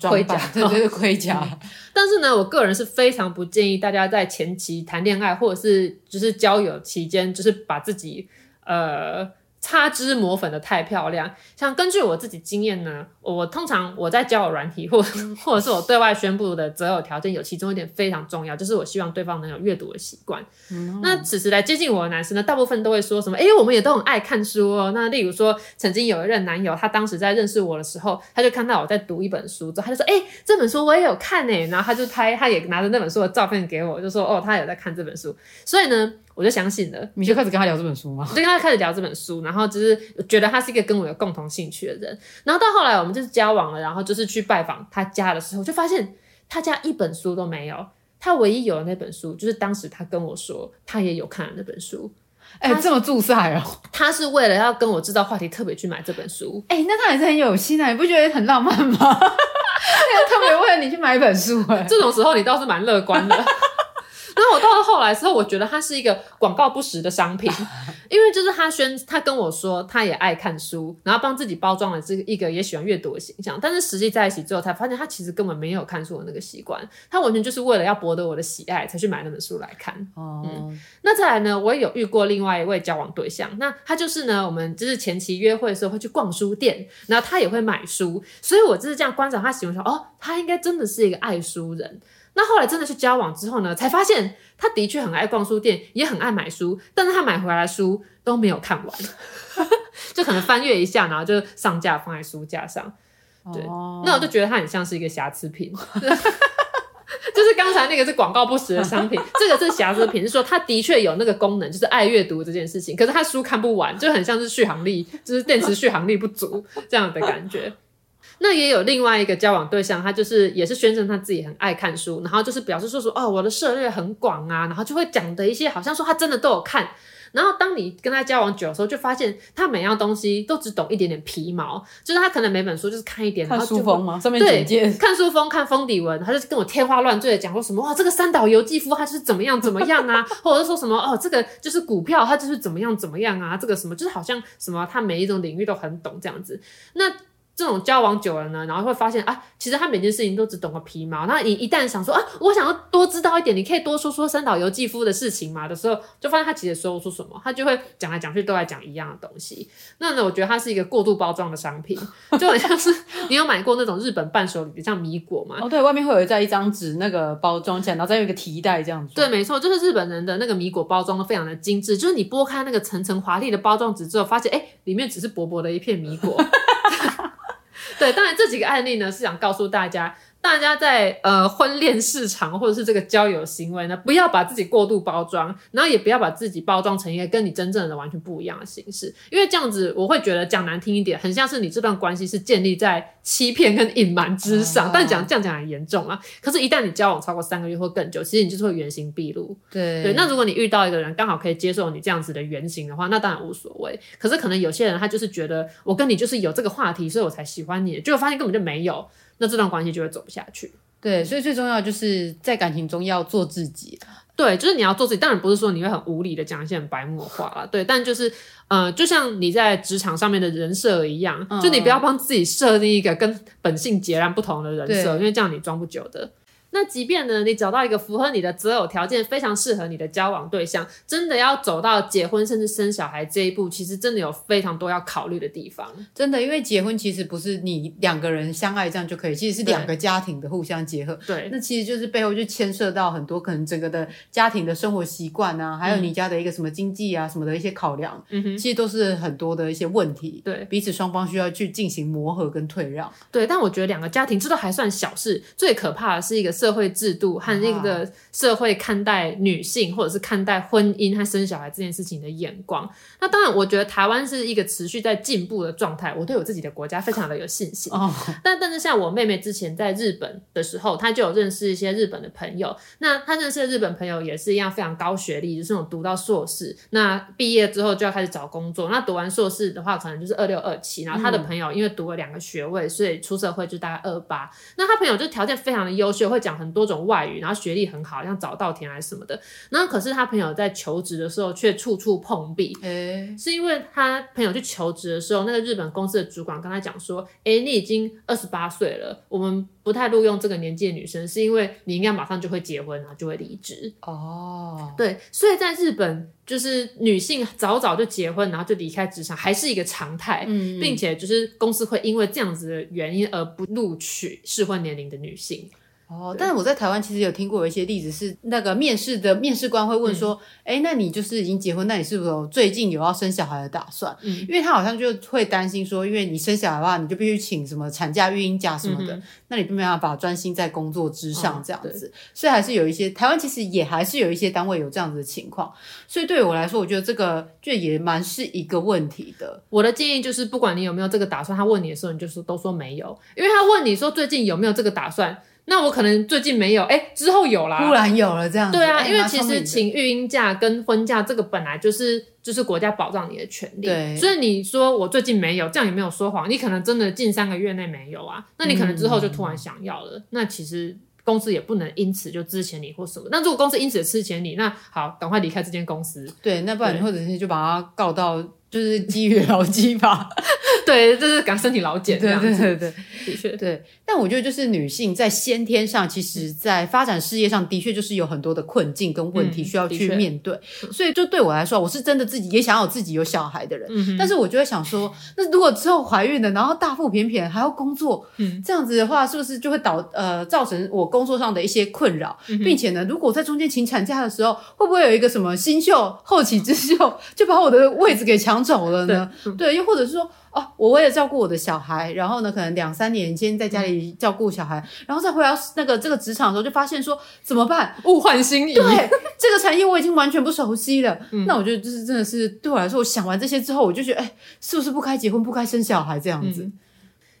盔甲，对，盔甲。但是呢，我个人是非常不建议大家在前期谈恋爱或者是就是交友期间，就是把自己呃。擦脂抹粉的太漂亮，像根据我自己经验呢，我通常我在交友软体或 或者是我对外宣布的择偶条件，有其中一点非常重要，就是我希望对方能有阅读的习惯。嗯、那此时来接近我的男生呢，大部分都会说什么？哎，我们也都很爱看书哦。那例如说，曾经有一任男友，他当时在认识我的时候，他就看到我在读一本书之后，他就说：“哎，这本书我也有看呢。”然后他就拍，他也拿着那本书的照片给我，就说：“哦，他有在看这本书。”所以呢。我就相信了，你就开始跟他聊这本书吗？我就跟他开始聊这本书，然后就是觉得他是一个跟我有共同兴趣的人。然后到后来我们就是交往了，然后就是去拜访他家的时候，就发现他家一本书都没有。他唯一有的那本书，就是当时他跟我说他也有看的那本书。哎、欸，这么助赛哦！他是为了要跟我制造话题，特别去买这本书。哎、欸，那他还是很有心啊，你不觉得很浪漫吗？他特别为了你去买一本书，哎，这种时候你倒是蛮乐观的。然后我到了后来之后，我觉得它是一个广告不实的商品，因因为就是他宣，他跟我说他也爱看书，然后帮自己包装了这个一个也喜欢阅读的形象。但是实际在一起之后，才发现他其实根本没有看书的那个习惯，他完全就是为了要博得我的喜爱才去买那本书来看。哦，嗯，那再来呢，我也有遇过另外一位交往对象，那他就是呢，我们就是前期约会的时候会去逛书店，然后他也会买书，所以我就是这样观察他喜欢说，哦，他应该真的是一个爱书人。那后来真的去交往之后呢，才发现他的确很爱逛书店，也很爱买书，但是他买回来的书都没有看完，就可能翻阅一下，然后就上架放在书架上。对，哦、那我就觉得他很像是一个瑕疵品，就是刚才那个是广告不实的商品，这个是瑕疵品，是说他的确有那个功能，就是爱阅读这件事情，可是他书看不完，就很像是续航力，就是电池续航力不足这样的感觉。那也有另外一个交往对象，他就是也是宣称他自己很爱看书，然后就是表示说说哦，我的涉猎很广啊，然后就会讲的一些好像说他真的都有看。然后当你跟他交往久的时候，就发现他每样东西都只懂一点点皮毛，就是他可能每本书就是看一点，看书封吗？上面简介，看书封，看封底文，他就是跟我天花乱坠的讲说什么哇，这个三岛由纪夫他就是怎么样怎么样啊，或者是说什么哦，这个就是股票他就是怎么样怎么样啊，这个什么就是好像什么他每一种领域都很懂这样子，那。这种交往久了呢，然后会发现啊，其实他每件事情都只懂个皮毛。那你一旦想说啊，我想要多知道一点，你可以多说说三岛由纪夫的事情嘛的时候，就发现他其实说不出什么，他就会讲来讲去都在讲一样的东西。那呢，我觉得它是一个过度包装的商品，就很像是你有买过那种日本伴手礼，像米果嘛？哦，对，外面会有在一张纸那个包装起来，然后再有一个提袋这样子。对，没错，就是日本人的那个米果包装都非常的精致，就是你剥开那个层层华丽的包装纸之后，发现哎，里面只是薄薄的一片米果。对，当然这几个案例呢，是想告诉大家。大家在呃婚恋市场或者是这个交友行为呢，不要把自己过度包装，然后也不要把自己包装成一个跟你真正的完全不一样的形式，因为这样子我会觉得讲难听一点，很像是你这段关系是建立在欺骗跟隐瞒之上。哦、但讲这样讲很严重啊，可是，一旦你交往超过三个月或更久，其实你就是会原形毕露。对对，那如果你遇到一个人刚好可以接受你这样子的原型的话，那当然无所谓。可是可能有些人他就是觉得我跟你就是有这个话题，所以我才喜欢你，结果发现根本就没有，那这段关系就会走不下去。对，所以最重要就是在感情中要做自己。对，就是你要做自己。当然不是说你会很无理的讲一些很白目的话啦。对，但就是，呃，就像你在职场上面的人设一样，嗯、就你不要帮自己设定一个跟本性截然不同的人设，因为这样你装不久的。那即便呢，你找到一个符合你的择偶条件，非常适合你的交往对象，真的要走到结婚甚至生小孩这一步，其实真的有非常多要考虑的地方。真的，因为结婚其实不是你两个人相爱这样就可以，其实是两个家庭的互相结合。对，那其实就是背后就牵涉到很多可能整个的家庭的生活习惯啊，还有你家的一个什么经济啊什么的一些考量，嗯哼，其实都是很多的一些问题。对，彼此双方需要去进行磨合跟退让。对，但我觉得两个家庭这都还算小事，最可怕的是一个社会制度。和那个社会看待女性，或者是看待婚姻和生小孩这件事情的眼光。那当然，我觉得台湾是一个持续在进步的状态。我对我自己的国家非常的有信心。哦，但但是像我妹妹之前在日本的时候，她就有认识一些日本的朋友。那她认识的日本朋友也是一样非常高学历，就是那种读到硕士，那毕业之后就要开始找工作。那读完硕士的话，可能就是二六二七。然后她的朋友因为读了两个学位，所以出社会就大概二八。那她朋友就条件非常的优秀，会讲很多种外语。然后学历很好，像早稻田还是什么的。然后可是他朋友在求职的时候却处处碰壁，欸、是因为他朋友去求职的时候，那个日本公司的主管跟他讲说：“哎，你已经二十八岁了，我们不太录用这个年纪的女生，是因为你应该马上就会结婚，然后就会离职。”哦，对，所以在日本，就是女性早早就结婚，然后就离开职场，还是一个常态，嗯嗯，并且就是公司会因为这样子的原因而不录取适婚年龄的女性。哦，但是我在台湾其实有听过有一些例子，是那个面试的面试官会问说：“哎、嗯，那你就是已经结婚，那你是不是有最近有要生小孩的打算？”嗯，因为他好像就会担心说，因为你生小孩的话，你就必须请什么产假、育婴假什么的，嗯、那你就没办法专心在工作之上这样子。哦、所以还是有一些台湾其实也还是有一些单位有这样子的情况。所以对我来说，我觉得这个就也蛮是一个问题的。我的建议就是，不管你有没有这个打算，他问你的时候，你就说都说没有，因为他问你说最近有没有这个打算。那我可能最近没有，哎、欸，之后有啦，突然有了这样子。对啊，欸、因为其实请育婴假跟婚假这个本来就是就是国家保障你的权利，对。所以你说我最近没有，这样也没有说谎，你可能真的近三个月内没有啊，那你可能之后就突然想要了，嗯、那其实公司也不能因此就支遣你或什么。那如果公司因此吃钱你，那好，赶快离开这间公司。对，那不然你或者是就把他告到就是基于劳基法。对，就是赶身体劳检这样子。对对对，的确对。但我觉得，就是女性在先天上，其实在发展事业上的确就是有很多的困境跟问题需要去面对。嗯、所以，就对我来说，我是真的自己也想要自己有小孩的人。嗯、但是，我就会想说，那如果之后怀孕了，然后大腹便便还要工作，嗯，这样子的话，是不是就会导呃造成我工作上的一些困扰？嗯、并且呢，如果在中间请产假的时候，会不会有一个什么新秀后起之秀就把我的位置给抢走了呢？对，又或者是说。哦，我为了照顾我的小孩，然后呢，可能两三年间在家里照顾小孩，嗯、然后再回到那个这个职场的时候，就发现说怎么办？物换星移。对，这个产业我已经完全不熟悉了。嗯、那我觉得就是真的是对我来说，我想完这些之后，我就觉得，哎，是不是不该结婚，不该生小孩这样子？嗯、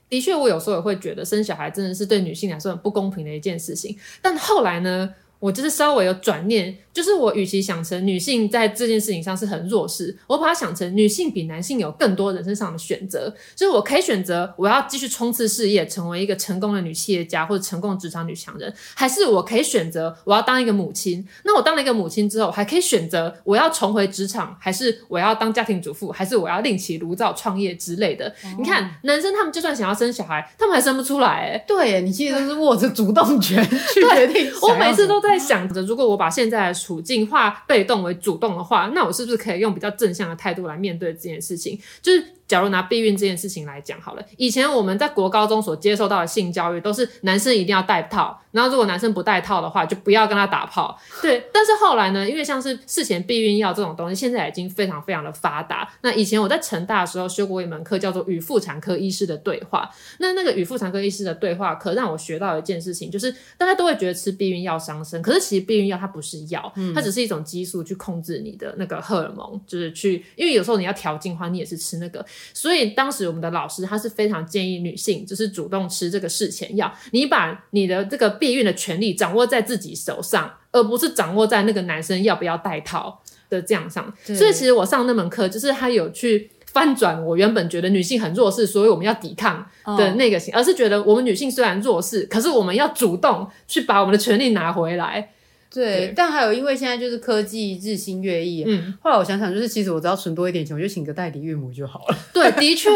的确，我有时候也会觉得生小孩真的是对女性来说很不公平的一件事情。但后来呢，我就是稍微有转念。就是我，与其想成女性在这件事情上是很弱势，我把它想成女性比男性有更多人生上的选择。就是我可以选择我要继续冲刺事业，成为一个成功的女企业家或者成功的职场女强人，还是我可以选择我要当一个母亲。那我当了一个母亲之后，还可以选择我要重回职场，还是我要当家庭主妇，还是我要另起炉灶创业之类的。哦、你看，男生他们就算想要生小孩，他们还生不出来。诶对，你其实都是握着主动权 去决定。我每次都在想着，如果我把现在的处境化被动为主动的话，那我是不是可以用比较正向的态度来面对这件事情？就是。假如拿避孕这件事情来讲好了，以前我们在国高中所接受到的性教育都是男生一定要戴套，然后如果男生不戴套的话，就不要跟他打炮。对，但是后来呢，因为像是事前避孕药这种东西，现在已经非常非常的发达。那以前我在成大的时候修过一门课，叫做与妇产科医师的对话。那那个与妇产科医师的对话课让我学到一件事情，就是大家都会觉得吃避孕药伤身，可是其实避孕药它不是药，它只是一种激素去控制你的那个荷尔蒙，就是去，因为有时候你要调经的话，你也是吃那个，所以当时我们的老师他是非常建议女性就是主动吃这个事前药，你把你的这个避孕的权利掌握在自己手上，而不是掌握在那个男生要不要戴套的这样上。所以其实我上那门课就是他有去翻转我原本觉得女性很弱势，所以我们要抵抗的那个型，哦、而是觉得我们女性虽然弱势，可是我们要主动去把我们的权利拿回来。对，但还有，因为现在就是科技日新月异，嗯，后来我想想，就是其实我只要存多一点钱，我就请个代理孕母就好了。对，的确，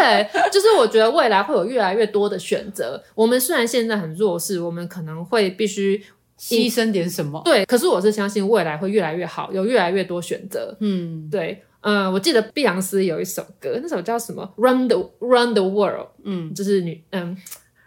就是我觉得未来会有越来越多的选择。我们虽然现在很弱势，我们可能会必须牺牲点什么，对。可是我是相信未来会越来越好，有越来越多选择。嗯，对，嗯、呃，我记得碧昂斯有一首歌，那首叫什么？Run the Run the World，嗯，就是女，嗯。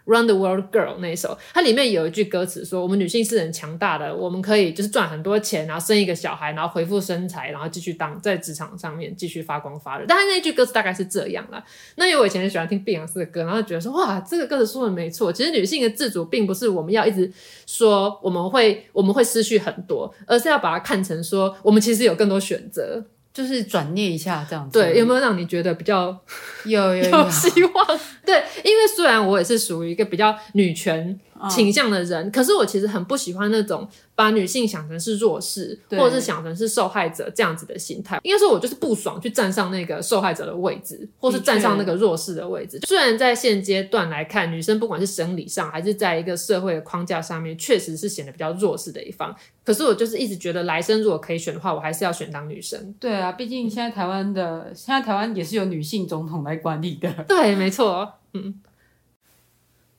Run the World Girl 那一首，它里面有一句歌词说：“我们女性是很强大的，我们可以就是赚很多钱，然后生一个小孩，然后恢复身材，然后继续当在职场上面继续发光发热。”但是那一句歌词大概是这样啦。那因为我以前很喜欢听碧昂斯的歌，然后觉得说：“哇，这个歌词说的没错。其实女性的自主并不是我们要一直说我们会我们会失去很多，而是要把它看成说我们其实有更多选择。”就是转念一下这样子，对，有没有让你觉得比较有有，有，有希望？对，因为虽然我也是属于一个比较女权倾向的人，哦、可是我其实很不喜欢那种。把女性想成是弱势，或者是想成是受害者这样子的心态，应该说我就是不爽去站上那个受害者的位置，或是站上那个弱势的位置。虽然在现阶段来看，女生不管是生理上还是在一个社会的框架上面，确实是显得比较弱势的一方。可是我就是一直觉得，来生如果可以选的话，我还是要选当女生。对啊，毕竟现在台湾的现在台湾也是由女性总统来管理的。对，没错，嗯。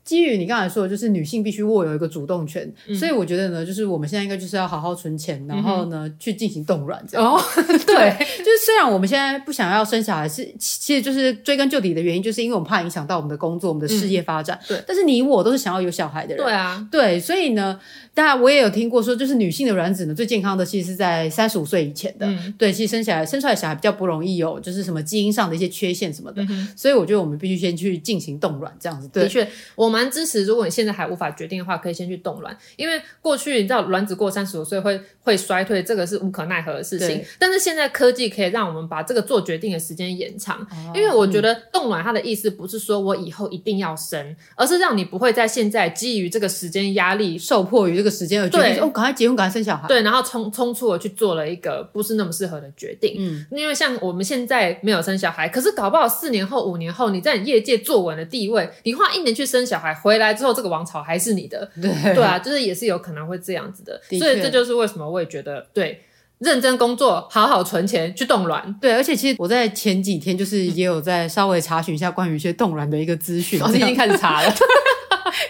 基于你刚才说的，就是女性必须握有一个主动权，嗯、所以我觉得呢，就是我们现在应该就是要好好存钱，然后呢、嗯、去进行冻卵这样。哦，对，就是虽然我们现在不想要生小孩，是其实就是追根究底的原因，就是因为我们怕影响到我们的工作、我们的事业发展。嗯、对，但是你我都是想要有小孩的人。对啊，对，所以呢。当然，我也有听过说，就是女性的卵子呢，最健康的其实是在三十五岁以前的。嗯、对，其实生下来生出来小孩比较不容易有，就是什么基因上的一些缺陷什么的。嗯、所以我觉得我们必须先去进行冻卵，这样子。对，的确，我蛮支持。如果你现在还无法决定的话，可以先去冻卵，因为过去你知道卵子过三十五岁会会衰退，这个是无可奈何的事情。但是现在科技可以让我们把这个做决定的时间延长，哦、因为我觉得冻卵它的意思不是说我以后一定要生，而是让你不会在现在基于这个时间压力受迫于这个时间而决定。哦，赶快结婚，赶快生小孩。对，然后匆匆促的去做了一个不是那么适合的决定。嗯，因为像我们现在没有生小孩，可是搞不好四年后、五年后，你在你业界坐稳了地位，你花一年去生小孩。孩回来之后，这个王朝还是你的。对对啊，就是也是有可能会这样子的。的所以这就是为什么我也觉得对。认真工作，好好存钱去冻卵。对，而且其实我在前几天就是也有在稍微查询一下关于一些冻卵的一个资讯。我、哦、已经开始查了，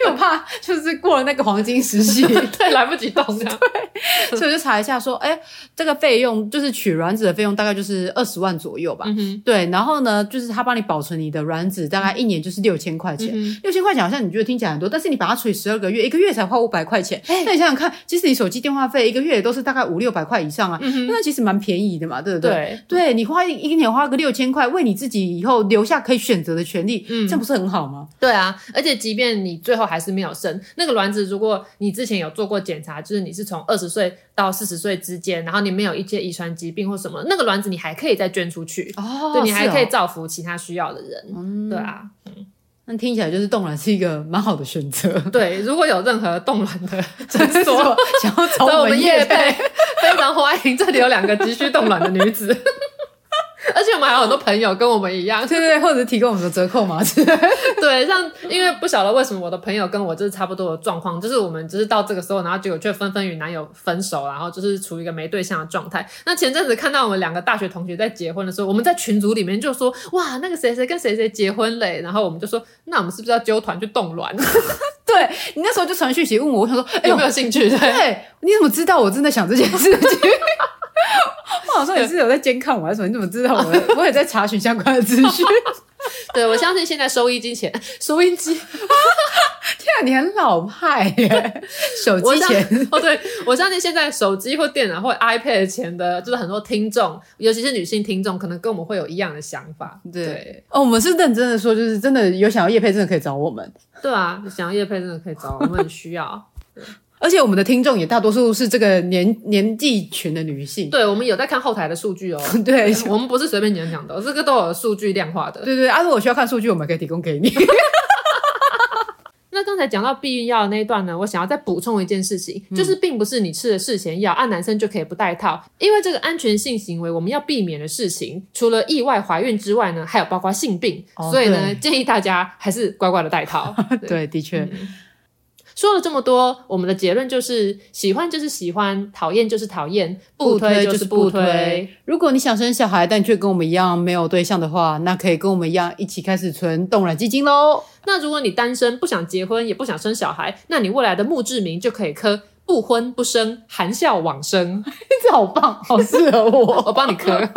因为我怕就是过了那个黄金时期，对，来不及动这样。对，所以我就查一下说，哎，这个费用就是取卵子的费用大概就是二十万左右吧。嗯哼。对，然后呢，就是他帮你保存你的卵子，大概一年就是六千块钱。六千块钱好像你觉得听起来很多，但是你把它除以十二个月，一个月才花五百块钱。那你想想看，其实你手机电话费一个月也都是大概五六百块以上啊。嗯、那其实蛮便宜的嘛，对不对？对，对你花一一年花个六千块，为你自己以后留下可以选择的权利，嗯，这样不是很好吗？对啊，而且即便你最后还是没有生那个卵子，如果你之前有做过检查，就是你是从二十岁到四十岁之间，然后你没有一些遗传疾病或什么，那个卵子你还可以再捐出去哦，对，你还可以造福其他需要的人，嗯，对啊，嗯。那听起来就是冻卵是一个蛮好的选择。对，如果有任何冻卵的 诊所想要找我们业配，非常欢迎。这里有两个急需冻卵的女子。而且我们还有很多朋友跟我们一样，对对对，或者提供我们的折扣码之类。对，像因为不晓得为什么我的朋友跟我就是差不多的状况，就是我们就是到这个时候，然后结果却纷纷与男友分手，然后就是处于一个没对象的状态。那前阵子看到我们两个大学同学在结婚的时候，我们在群组里面就说：“哇，那个谁谁跟谁谁结婚嘞。”然后我们就说：“那我们是不是要揪团去冻卵？”对，你那时候就传讯息问我，我想说：“哎，有没有兴趣？”对，对，你怎么知道我正在想这件事情？我好像也是有在监看我，还是什么？你怎么知道我？我也在查询相关的资讯。对，我相信现在收音机前，收音机，天啊，你很老派耶！手机前，哦，对，我相信现在手机或电脑或 iPad 前的，就是很多听众，尤其是女性听众，可能跟我们会有一样的想法。对，对哦，我们是认真的说，就是真的有想要叶配，真的可以找我们。对啊，想要叶配，真的可以找我们，很需要。对而且我们的听众也大多数是这个年年纪群的女性，对，我们有在看后台的数据哦。对，我们不是随便讲讲的，这个都有数据量化的。对对，啊，如果需要看数据，我们可以提供给你。那刚才讲到避孕药的那一段呢，我想要再补充一件事情，嗯、就是并不是你吃了事前药，按、啊、男生就可以不戴套，因为这个安全性行为我们要避免的事情，除了意外怀孕之外呢，还有包括性病，哦、所以呢，建议大家还是乖乖的戴套。对，对，的确。嗯说了这么多，我们的结论就是：喜欢就是喜欢，讨厌就是讨厌，不推就是不推。如果你想生小孩，但却跟我们一样没有对象的话，那可以跟我们一样一起开始存冻卵基金喽。那如果你单身，不想结婚，也不想生小孩，那你未来的墓志铭就可以刻“不婚不生，含笑往生 ”。这好棒，好适合我，我帮你刻。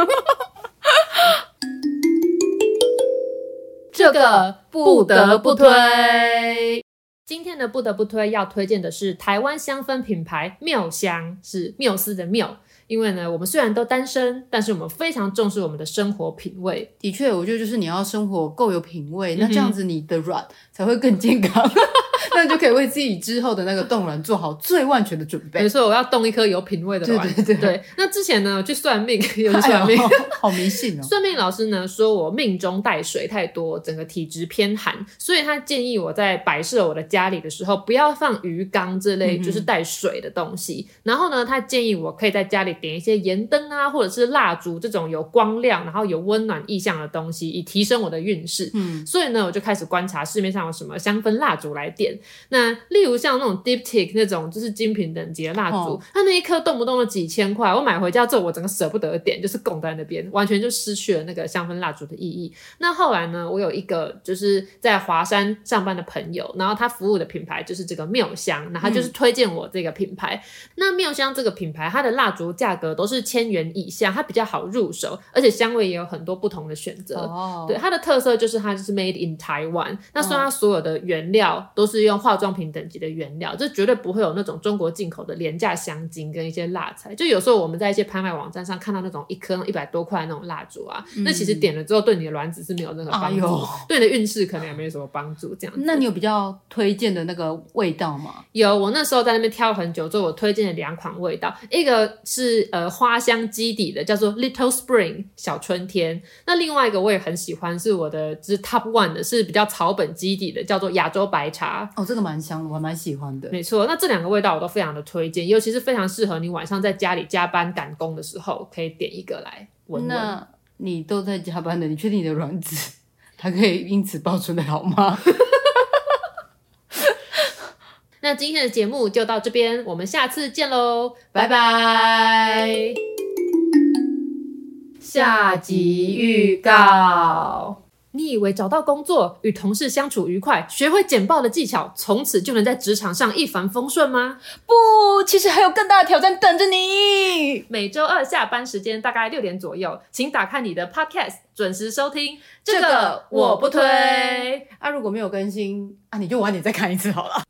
这个不得不推。今天呢不得不推要推荐的是台湾香氛品牌妙香，是缪斯的缪。因为呢，我们虽然都单身，但是我们非常重视我们的生活品味。的确，我觉得就是你要生活够有品味，嗯、那这样子你的软才会更健康。那你就可以为自己之后的那个冻卵做好最万全的准备。没错，我要冻一颗有品味的卵。对对对，对。那之前呢，去算命，有算命，哎、好迷信哦。算命老师呢说我命中带水太多，整个体质偏寒，所以他建议我在摆设我的家里的时候，不要放鱼缸这类就是带水的东西。嗯、然后呢，他建议我可以在家里点一些盐灯啊，或者是蜡烛这种有光亮，然后有温暖意象的东西，以提升我的运势。嗯，所以呢，我就开始观察市面上有什么香氛蜡烛来点。那例如像那种 Diptyque 那种就是精品等级的蜡烛，哦、它那一颗动不动的几千块，我买回家之后我整个舍不得点，就是供在那边，完全就失去了那个香氛蜡烛的意义。那后来呢，我有一个就是在华山上班的朋友，然后他服务的品牌就是这个妙香，然后他就是推荐我这个品牌。嗯、那妙香这个品牌，它的蜡烛价格都是千元以下，它比较好入手，而且香味也有很多不同的选择。哦，对，它的特色就是它就是 Made in Taiwan，那虽然它所有的原料都是用化妆品等级的原料，这绝对不会有那种中国进口的廉价香精跟一些蜡材。就有时候我们在一些拍卖网站上看到那种一颗一百多块那种蜡烛啊，嗯、那其实点了之后对你的卵子是没有任何帮助，哎、对你的运势可能也没有什么帮助。这样，那你有比较推荐的那个味道吗？有，我那时候在那边挑很久之后，我推荐了两款味道，一个是呃花香基底的，叫做 Little Spring 小春天。那另外一个我也很喜欢，是我的就是 Top One 的，是比较草本基底的，叫做亚洲白茶。哦，这个蛮香的，我蛮喜欢的。没错，那这两个味道我都非常的推荐，尤其是非常适合你晚上在家里加班赶工的时候，可以点一个来闻闻。那你都在加班的，你确定你的卵子 它可以因此保存的好吗？那今天的节目就到这边，我们下次见喽，拜拜。下集预告。你以为找到工作，与同事相处愉快，学会简报的技巧，从此就能在职场上一帆风顺吗？不，其实还有更大的挑战等着你。每周二下班时间大概六点左右，请打开你的 Podcast，准时收听。这个我不推。啊，如果没有更新，啊，你就晚点再看一次好了。